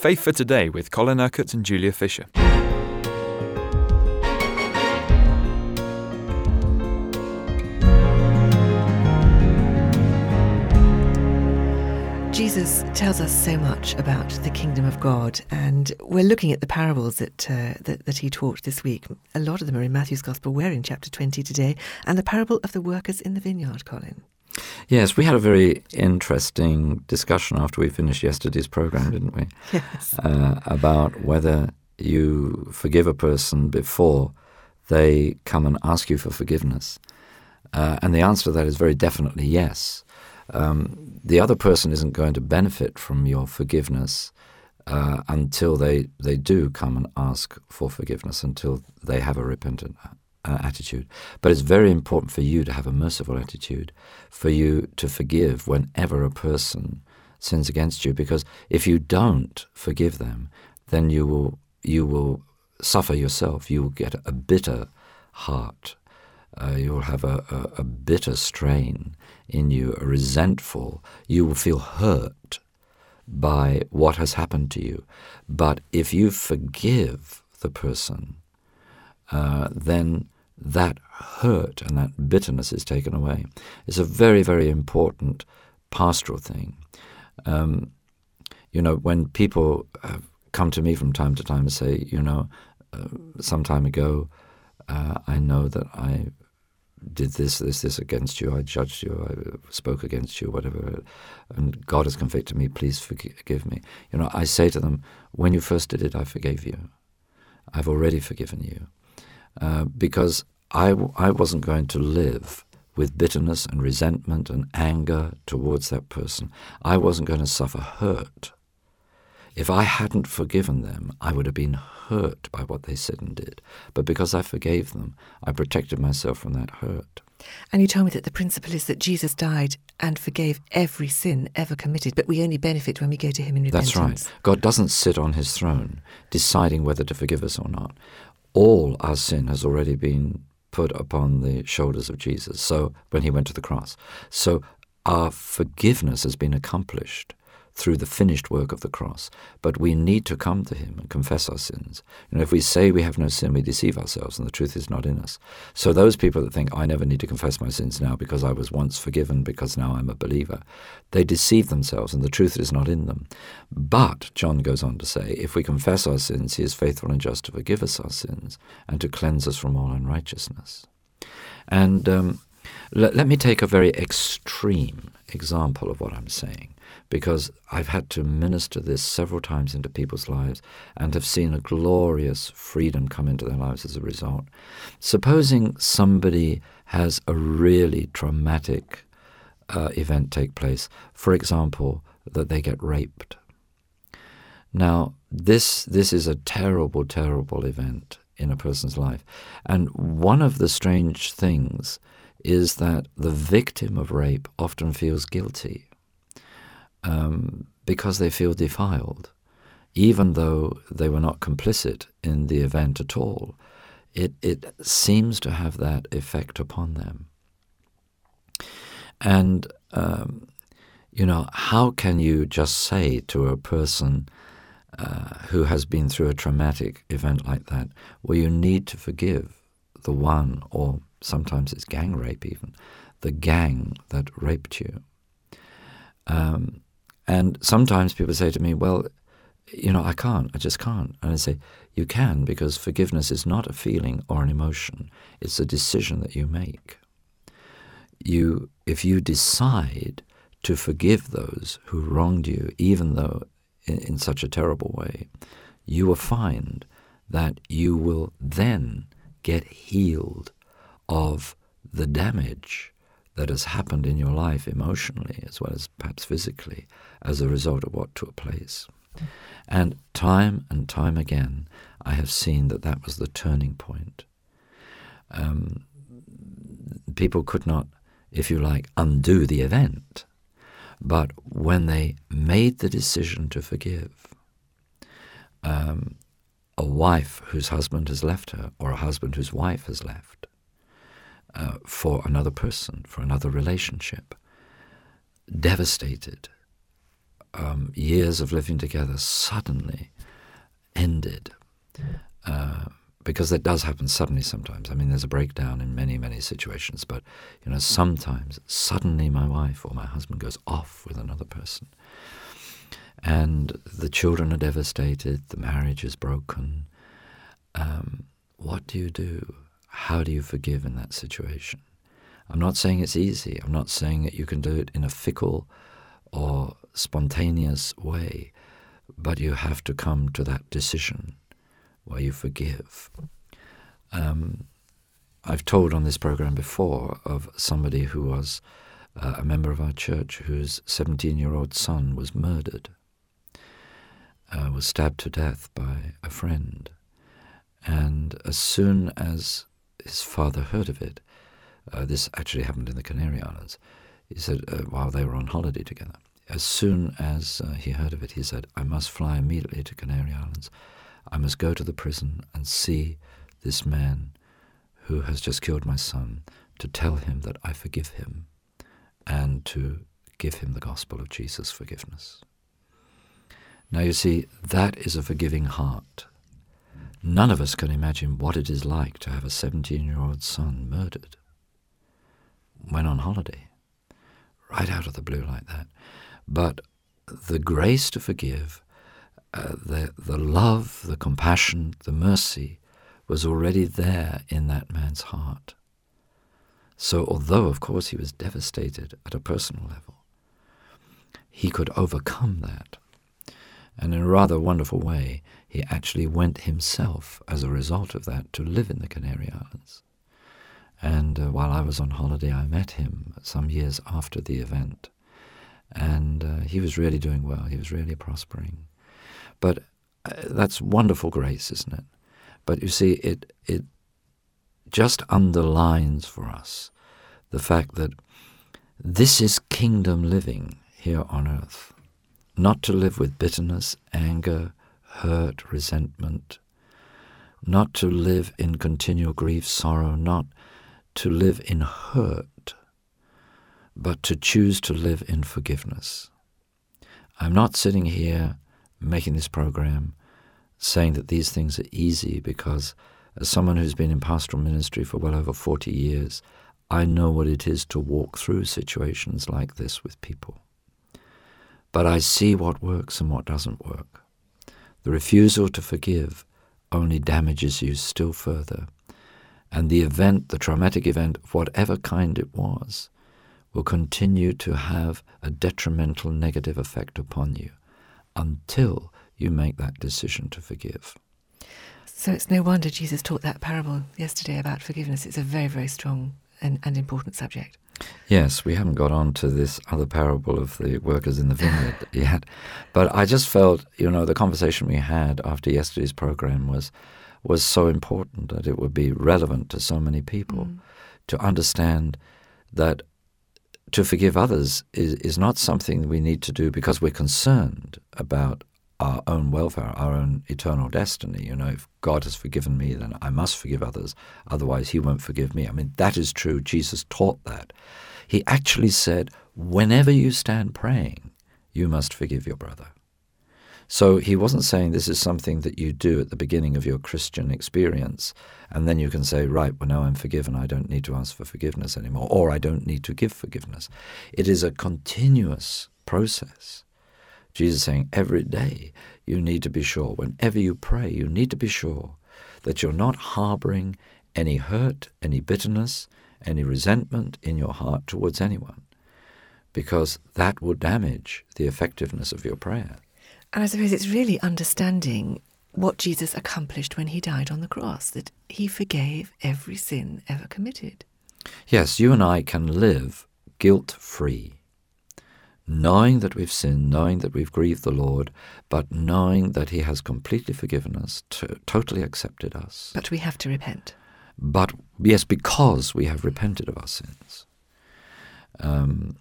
Faith for Today with Colin Urquhart and Julia Fisher. Jesus tells us so much about the kingdom of God, and we're looking at the parables that, uh, that, that he taught this week. A lot of them are in Matthew's Gospel. We're in chapter twenty today, and the parable of the workers in the vineyard. Colin. Yes, we had a very interesting discussion after we finished yesterday's program, didn't we? Yes. Uh, about whether you forgive a person before they come and ask you for forgiveness. Uh, and the answer to that is very definitely yes. Um, the other person isn't going to benefit from your forgiveness uh, until they, they do come and ask for forgiveness, until they have a repentant uh, attitude. But it's very important for you to have a merciful attitude, for you to forgive whenever a person sins against you, because if you don't forgive them, then you will you will suffer yourself. You will get a bitter heart. Uh, you will have a, a, a bitter strain in you, a resentful. You will feel hurt by what has happened to you. But if you forgive the person, uh, then that hurt and that bitterness is taken away. It's a very, very important pastoral thing. Um, you know, when people come to me from time to time and say, you know, uh, some time ago, uh, I know that I did this, this, this against you. I judged you. I spoke against you, whatever. And God has convicted me. Please forgive me. You know, I say to them, when you first did it, I forgave you. I've already forgiven you. Uh, because I, I wasn't going to live with bitterness and resentment and anger towards that person. I wasn't going to suffer hurt. If I hadn't forgiven them, I would have been hurt by what they said and did. But because I forgave them, I protected myself from that hurt. And you told me that the principle is that Jesus died and forgave every sin ever committed, but we only benefit when we go to him in repentance. That's right. God doesn't sit on his throne deciding whether to forgive us or not. All our sin has already been put upon the shoulders of Jesus. So when he went to the cross. So our forgiveness has been accomplished through the finished work of the cross. But we need to come to him and confess our sins. You know, if we say we have no sin, we deceive ourselves and the truth is not in us. So those people that think, I never need to confess my sins now because I was once forgiven because now I'm a believer, they deceive themselves and the truth is not in them. But, John goes on to say, if we confess our sins, he is faithful and just to forgive us our sins and to cleanse us from all unrighteousness. And um, let, let me take a very extreme example of what I'm saying because I've had to minister this several times into people's lives and have seen a glorious freedom come into their lives as a result. Supposing somebody has a really traumatic uh, event take place, for example, that they get raped. Now, this this is a terrible, terrible event in a person's life, and one of the strange things is that the victim of rape often feels guilty um, because they feel defiled, even though they were not complicit in the event at all. It, it seems to have that effect upon them. And, um, you know, how can you just say to a person uh, who has been through a traumatic event like that, well, you need to forgive the one, or sometimes it's gang rape even, the gang that raped you. Um, and sometimes people say to me, well, you know, I can't, I just can't. And I say, you can because forgiveness is not a feeling or an emotion, it's a decision that you make. You, if you decide to forgive those who wronged you, even though in, in such a terrible way, you will find that you will then get healed of the damage that has happened in your life emotionally as well as perhaps physically as a result of what took place. And time and time again, I have seen that that was the turning point. Um, people could not, if you like, undo the event. But when they made the decision to forgive, um, a wife whose husband has left her, or a husband whose wife has left, for another person, for another relationship, devastated, um, years of living together suddenly ended. Uh, because that does happen suddenly sometimes. I mean, there's a breakdown in many, many situations, but you know, sometimes suddenly my wife or my husband goes off with another person, and the children are devastated, the marriage is broken. Um, what do you do? How do you forgive in that situation? I'm not saying it's easy. I'm not saying that you can do it in a fickle or spontaneous way, but you have to come to that decision where you forgive. Um, I've told on this program before of somebody who was uh, a member of our church whose 17 year old son was murdered, uh, was stabbed to death by a friend. And as soon as his father heard of it, uh, this actually happened in the Canary Islands, he said, uh, while they were on holiday together, as soon as uh, he heard of it, he said, I must fly immediately to Canary Islands I must go to the prison and see this man who has just killed my son to tell him that I forgive him and to give him the gospel of Jesus' forgiveness. Now, you see, that is a forgiving heart. None of us can imagine what it is like to have a 17 year old son murdered when on holiday, right out of the blue like that. But the grace to forgive uh, the, the love, the compassion, the mercy was already there in that man's heart. So, although, of course, he was devastated at a personal level, he could overcome that. And in a rather wonderful way, he actually went himself, as a result of that, to live in the Canary Islands. And uh, while I was on holiday, I met him some years after the event. And uh, he was really doing well, he was really prospering. But uh, that's wonderful grace, isn't it? But you see, it it just underlines for us the fact that this is kingdom living here on earth. Not to live with bitterness, anger, hurt, resentment, not to live in continual grief, sorrow, not to live in hurt, but to choose to live in forgiveness. I'm not sitting here making this program, saying that these things are easy because as someone who's been in pastoral ministry for well over 40 years, I know what it is to walk through situations like this with people. But I see what works and what doesn't work. The refusal to forgive only damages you still further. And the event, the traumatic event, of whatever kind it was, will continue to have a detrimental negative effect upon you until you make that decision to forgive. So it's no wonder Jesus taught that parable yesterday about forgiveness. It's a very, very strong and, and important subject. Yes, we haven't got on to this other parable of the workers in the vineyard yet. But I just felt, you know, the conversation we had after yesterday's program was was so important that it would be relevant to so many people mm. to understand that to forgive others is, is not something we need to do because we're concerned about our own welfare, our own eternal destiny. You know, if God has forgiven me, then I must forgive others. Otherwise, He won't forgive me. I mean, that is true. Jesus taught that. He actually said, whenever you stand praying, you must forgive your brother. So he wasn't saying this is something that you do at the beginning of your Christian experience, and then you can say, right, well, now I'm forgiven. I don't need to ask for forgiveness anymore, or I don't need to give forgiveness. It is a continuous process. Jesus saying every day you need to be sure, whenever you pray, you need to be sure that you're not harboring any hurt, any bitterness, any resentment in your heart towards anyone, because that will damage the effectiveness of your prayer. And I suppose it's really understanding what Jesus accomplished when he died on the cross, that he forgave every sin ever committed. Yes, you and I can live guilt free, knowing that we've sinned, knowing that we've grieved the Lord, but knowing that he has completely forgiven us, to, totally accepted us. But we have to repent. But yes, because we have repented of our sins. Um,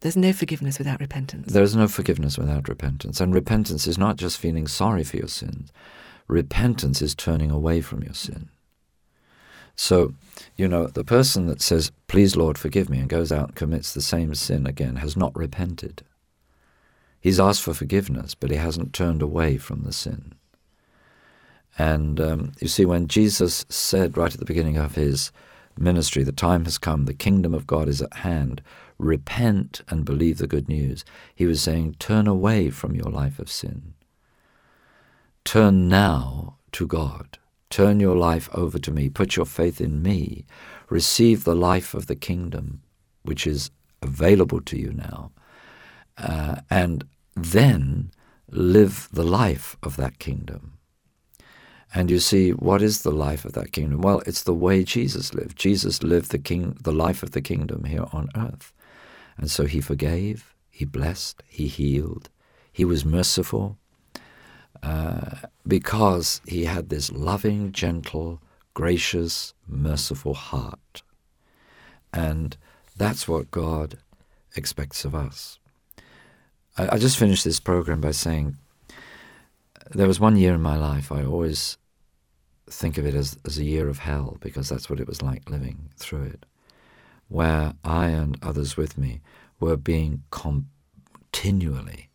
there's no forgiveness without repentance. There is no forgiveness without repentance. And repentance is not just feeling sorry for your sins, repentance is turning away from your sin. So, you know, the person that says, Please, Lord, forgive me, and goes out and commits the same sin again has not repented. He's asked for forgiveness, but he hasn't turned away from the sin. And um, you see, when Jesus said right at the beginning of his ministry, the time has come, the kingdom of God is at hand, repent and believe the good news, he was saying, turn away from your life of sin. Turn now to God. Turn your life over to me. Put your faith in me. Receive the life of the kingdom, which is available to you now. Uh, and then live the life of that kingdom. And you see, what is the life of that kingdom? Well, it's the way Jesus lived. Jesus lived the king, the life of the kingdom here on earth. And so he forgave, he blessed, he healed, he was merciful, uh, because he had this loving, gentle, gracious, merciful heart. And that's what God expects of us. I, I just finished this program by saying there was one year in my life I always think of it as, as a year of hell because that's what it was like living through it, where I and others with me were being continually,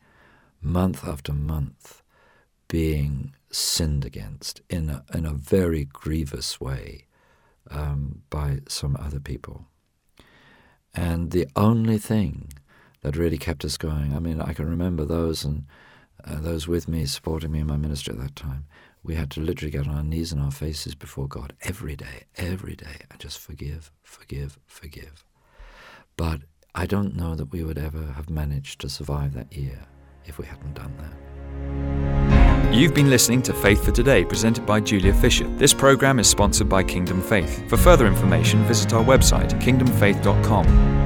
month after month, being sinned against in a, in a very grievous way um, by some other people. And the only thing that really kept us going, I mean, I can remember those and uh, those with me supporting me in my ministry at that time, we had to literally get on our knees and our faces before God every day, every day, and just forgive, forgive, forgive. But I don't know that we would ever have managed to survive that year if we hadn't done that. You've been listening to Faith for Today, presented by Julia Fisher. This program is sponsored by Kingdom Faith. For further information, visit our website, kingdomfaith.com.